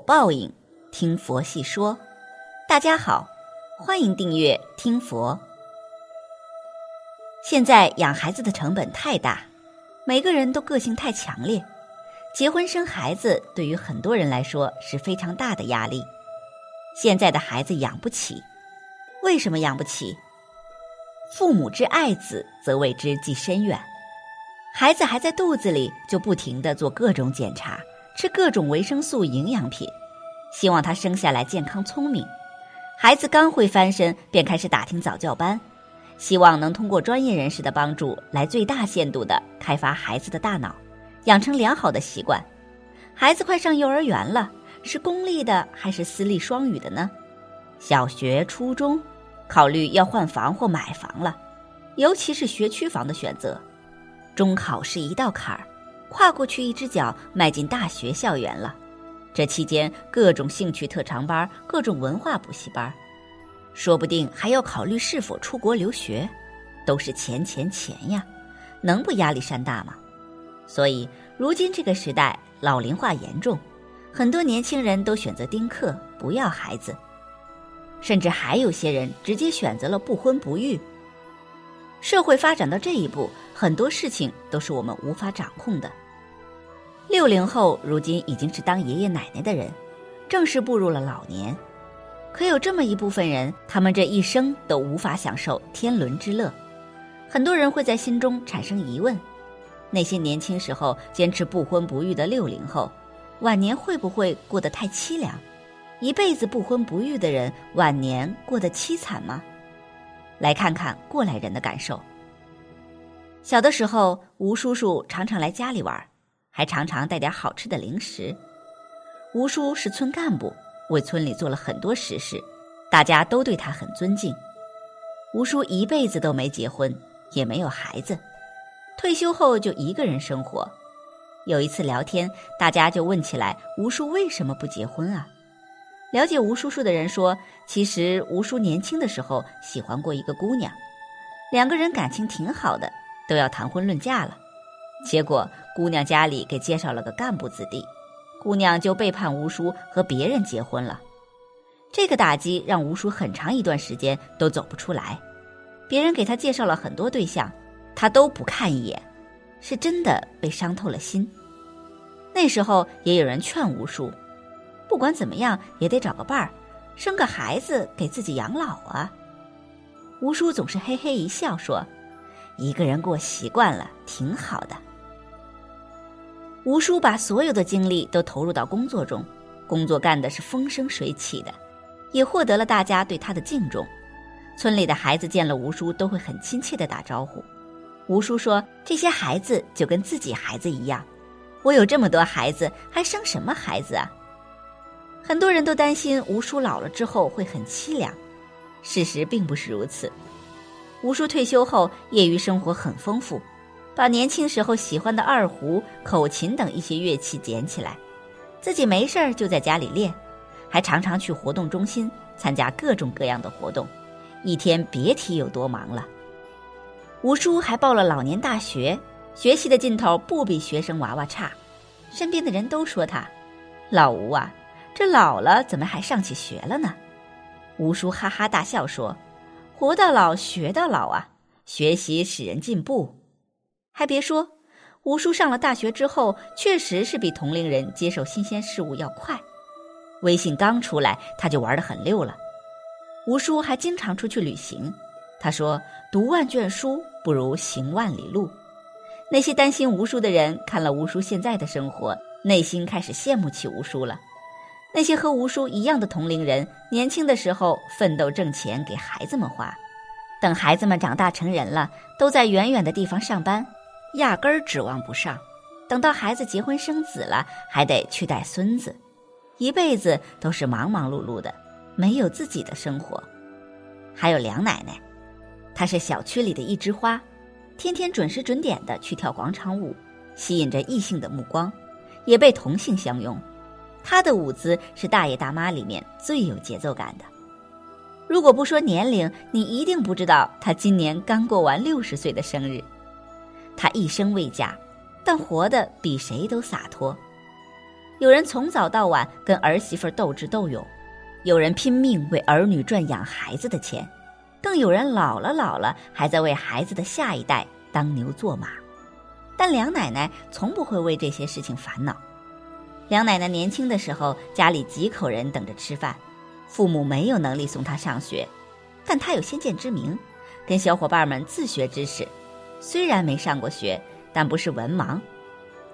报应，听佛细说。大家好，欢迎订阅听佛。现在养孩子的成本太大，每个人都个性太强烈，结婚生孩子对于很多人来说是非常大的压力。现在的孩子养不起，为什么养不起？父母之爱子，则为之计深远。孩子还在肚子里，就不停的做各种检查。吃各种维生素、营养品，希望他生下来健康聪明。孩子刚会翻身，便开始打听早教班，希望能通过专业人士的帮助，来最大限度的开发孩子的大脑，养成良好的习惯。孩子快上幼儿园了，是公立的还是私立双语的呢？小学、初中，考虑要换房或买房了，尤其是学区房的选择。中考是一道坎儿。跨过去一只脚，迈进大学校园了。这期间，各种兴趣特长班，各种文化补习班，说不定还要考虑是否出国留学，都是钱钱钱呀，能不压力山大吗？所以，如今这个时代老龄化严重，很多年轻人都选择丁克，不要孩子，甚至还有些人直接选择了不婚不育。社会发展到这一步，很多事情都是我们无法掌控的。六零后如今已经是当爷爷奶奶的人，正式步入了老年。可有这么一部分人，他们这一生都无法享受天伦之乐。很多人会在心中产生疑问：那些年轻时候坚持不婚不育的六零后，晚年会不会过得太凄凉？一辈子不婚不育的人，晚年过得凄惨吗？来看看过来人的感受。小的时候，吴叔叔常常来家里玩。还常常带点好吃的零食。吴叔是村干部，为村里做了很多实事，大家都对他很尊敬。吴叔一辈子都没结婚，也没有孩子，退休后就一个人生活。有一次聊天，大家就问起来：吴叔为什么不结婚啊？了解吴叔叔的人说，其实吴叔年轻的时候喜欢过一个姑娘，两个人感情挺好的，都要谈婚论嫁了。结果，姑娘家里给介绍了个干部子弟，姑娘就背叛吴叔和别人结婚了。这个打击让吴叔很长一段时间都走不出来。别人给他介绍了很多对象，他都不看一眼，是真的被伤透了心。那时候也有人劝吴叔，不管怎么样也得找个伴儿，生个孩子给自己养老啊。吴叔总是嘿嘿一笑说：“一个人过习惯了，挺好的。”吴叔把所有的精力都投入到工作中，工作干的是风生水起的，也获得了大家对他的敬重。村里的孩子见了吴叔都会很亲切的打招呼。吴叔说：“这些孩子就跟自己孩子一样，我有这么多孩子，还生什么孩子啊？”很多人都担心吴叔老了之后会很凄凉，事实并不是如此。吴叔退休后，业余生活很丰富。把年轻时候喜欢的二胡、口琴等一些乐器捡起来，自己没事儿就在家里练，还常常去活动中心参加各种各样的活动，一天别提有多忙了。吴叔还报了老年大学，学习的劲头不比学生娃娃差，身边的人都说他：“老吴啊，这老了怎么还上起学了呢？”吴叔哈哈大笑说：“活到老学到老啊，学习使人进步。”还别说，吴叔上了大学之后，确实是比同龄人接受新鲜事物要快。微信刚出来，他就玩得很溜了。吴叔还经常出去旅行。他说：“读万卷书不如行万里路。”那些担心吴叔的人看了吴叔现在的生活，内心开始羡慕起吴叔了。那些和吴叔一样的同龄人，年轻的时候奋斗挣钱给孩子们花，等孩子们长大成人了，都在远远的地方上班。压根儿指望不上，等到孩子结婚生子了，还得去带孙子，一辈子都是忙忙碌碌的，没有自己的生活。还有梁奶奶，她是小区里的一枝花，天天准时准点的去跳广场舞，吸引着异性的目光，也被同性相拥。她的舞姿是大爷大妈里面最有节奏感的。如果不说年龄，你一定不知道她今年刚过完六十岁的生日。她一生未嫁，但活得比谁都洒脱。有人从早到晚跟儿媳妇斗智斗勇，有人拼命为儿女赚养孩子的钱，更有人老了老了还在为孩子的下一代当牛做马。但梁奶奶从不会为这些事情烦恼。梁奶奶年轻的时候，家里几口人等着吃饭，父母没有能力送她上学，但她有先见之明，跟小伙伴们自学知识。虽然没上过学，但不是文盲，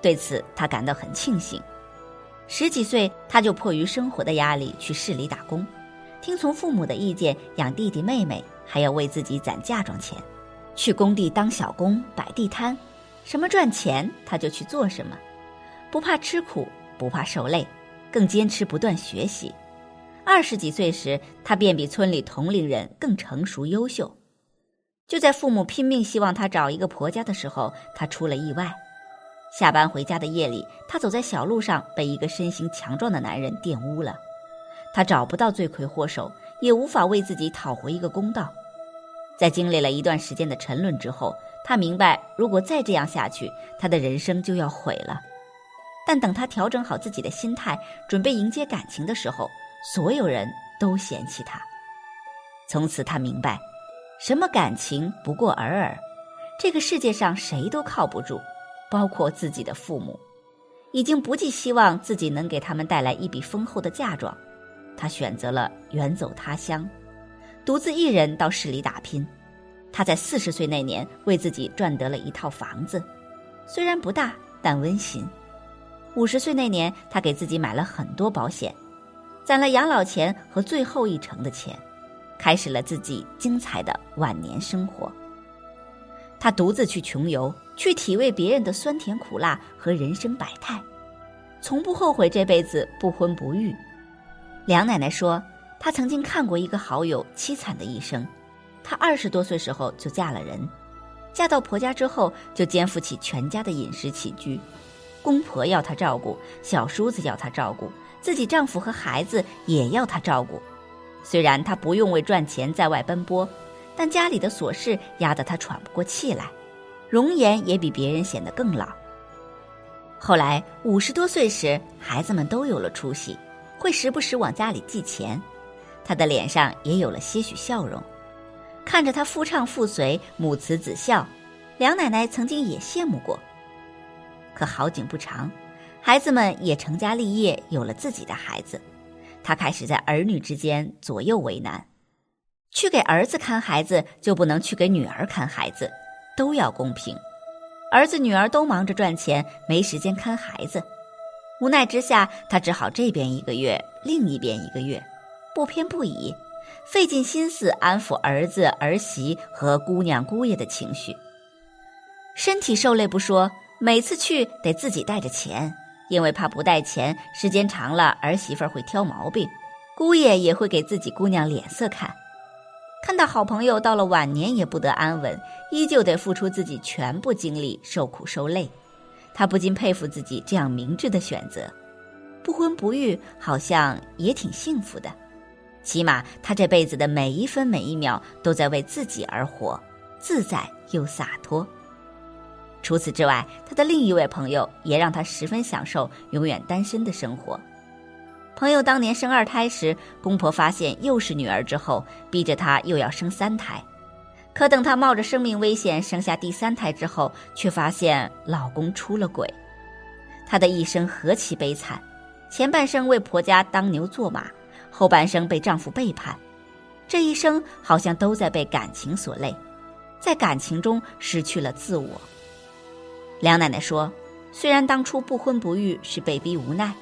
对此他感到很庆幸。十几岁，他就迫于生活的压力去市里打工，听从父母的意见养弟弟妹妹，还要为自己攒嫁妆钱，去工地当小工摆地摊。什么赚钱，他就去做什么，不怕吃苦，不怕受累，更坚持不断学习。二十几岁时，他便比村里同龄人更成熟优秀。就在父母拼命希望他找一个婆家的时候，他出了意外。下班回家的夜里，他走在小路上，被一个身形强壮的男人玷污了。他找不到罪魁祸首，也无法为自己讨回一个公道。在经历了一段时间的沉沦之后。他明白，如果再这样下去，他的人生就要毁了。但等他调整好自己的心态，准备迎接感情的时候，所有人都嫌弃他。从此，他明白，什么感情不过尔尔，这个世界上谁都靠不住，包括自己的父母。已经不寄希望自己能给他们带来一笔丰厚的嫁妆，他选择了远走他乡，独自一人到市里打拼。他在四十岁那年为自己赚得了一套房子，虽然不大，但温馨。五十岁那年，他给自己买了很多保险，攒了养老钱和最后一成的钱，开始了自己精彩的晚年生活。他独自去穷游，去体味别人的酸甜苦辣和人生百态，从不后悔这辈子不婚不育。梁奶奶说，她曾经看过一个好友凄惨的一生。她二十多岁时候就嫁了人，嫁到婆家之后就肩负起全家的饮食起居，公婆要她照顾，小叔子要她照顾，自己丈夫和孩子也要她照顾。虽然她不用为赚钱在外奔波，但家里的琐事压得她喘不过气来，容颜也比别人显得更老。后来五十多岁时，孩子们都有了出息，会时不时往家里寄钱，她的脸上也有了些许笑容。看着他夫唱妇随，母慈子孝，梁奶奶曾经也羡慕过。可好景不长，孩子们也成家立业，有了自己的孩子，他开始在儿女之间左右为难。去给儿子看孩子，就不能去给女儿看孩子，都要公平。儿子女儿都忙着赚钱，没时间看孩子。无奈之下，他只好这边一个月，另一边一个月，不偏不倚。费尽心思安抚儿子儿媳和姑娘姑爷的情绪，身体受累不说，每次去得自己带着钱，因为怕不带钱，时间长了儿媳妇会挑毛病，姑爷也会给自己姑娘脸色看。看到好朋友到了晚年也不得安稳，依旧得付出自己全部精力受苦受累，他不禁佩服自己这样明智的选择，不婚不育好像也挺幸福的。起码，他这辈子的每一分每一秒都在为自己而活，自在又洒脱。除此之外，他的另一位朋友也让他十分享受永远单身的生活。朋友当年生二胎时，公婆发现又是女儿之后，逼着他又要生三胎。可等她冒着生命危险生下第三胎之后，却发现老公出了轨。她的一生何其悲惨，前半生为婆家当牛做马。后半生被丈夫背叛，这一生好像都在被感情所累，在感情中失去了自我。梁奶奶说：“虽然当初不婚不育是被逼无奈，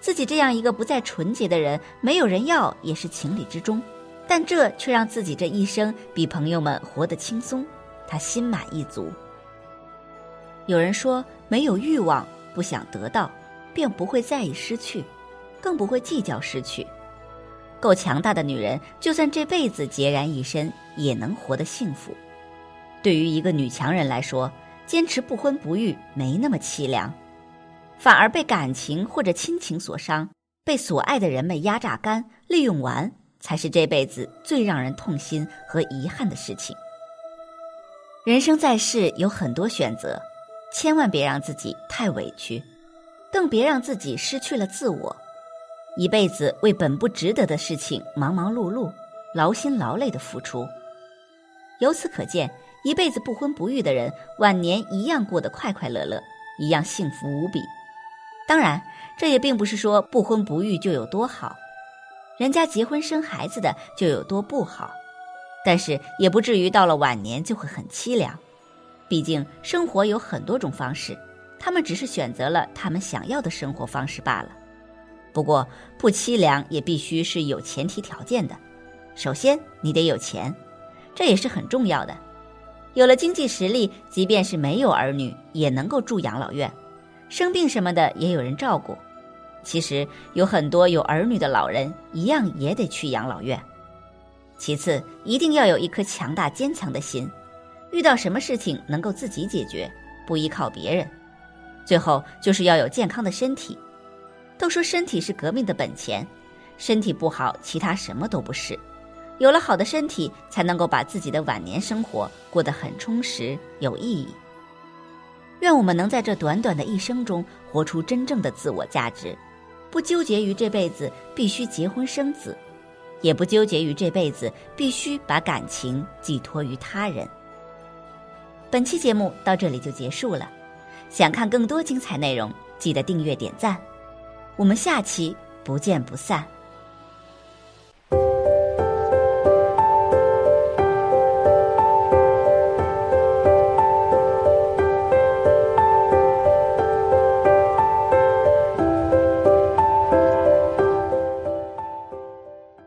自己这样一个不再纯洁的人，没有人要也是情理之中，但这却让自己这一生比朋友们活得轻松，她心满意足。”有人说：“没有欲望，不想得到，便不会在意失去，更不会计较失去。”够强大的女人，就算这辈子孑然一身，也能活得幸福。对于一个女强人来说，坚持不婚不育没那么凄凉，反而被感情或者亲情所伤，被所爱的人们压榨干、利用完，才是这辈子最让人痛心和遗憾的事情。人生在世有很多选择，千万别让自己太委屈。更别让自己失去了自我，一辈子为本不值得的事情忙忙碌碌、劳心劳累的付出。由此可见，一辈子不婚不育的人，晚年一样过得快快乐乐，一样幸福无比。当然，这也并不是说不婚不育就有多好，人家结婚生孩子的就有多不好，但是也不至于到了晚年就会很凄凉。毕竟生活有很多种方式，他们只是选择了他们想要的生活方式罢了。不过不凄凉也必须是有前提条件的，首先你得有钱。这也是很重要的。有了经济实力，即便是没有儿女，也能够住养老院，生病什么的也有人照顾。其实有很多有儿女的老人，一样也得去养老院。其次，一定要有一颗强大坚强的心，遇到什么事情能够自己解决，不依靠别人。最后就是要有健康的身体。都说身体是革命的本钱，身体不好，其他什么都不是。有了好的身体，才能够把自己的晚年生活过得很充实有意义。愿我们能在这短短的一生中活出真正的自我价值，不纠结于这辈子必须结婚生子，也不纠结于这辈子必须把感情寄托于他人。本期节目到这里就结束了，想看更多精彩内容，记得订阅点赞，我们下期不见不散。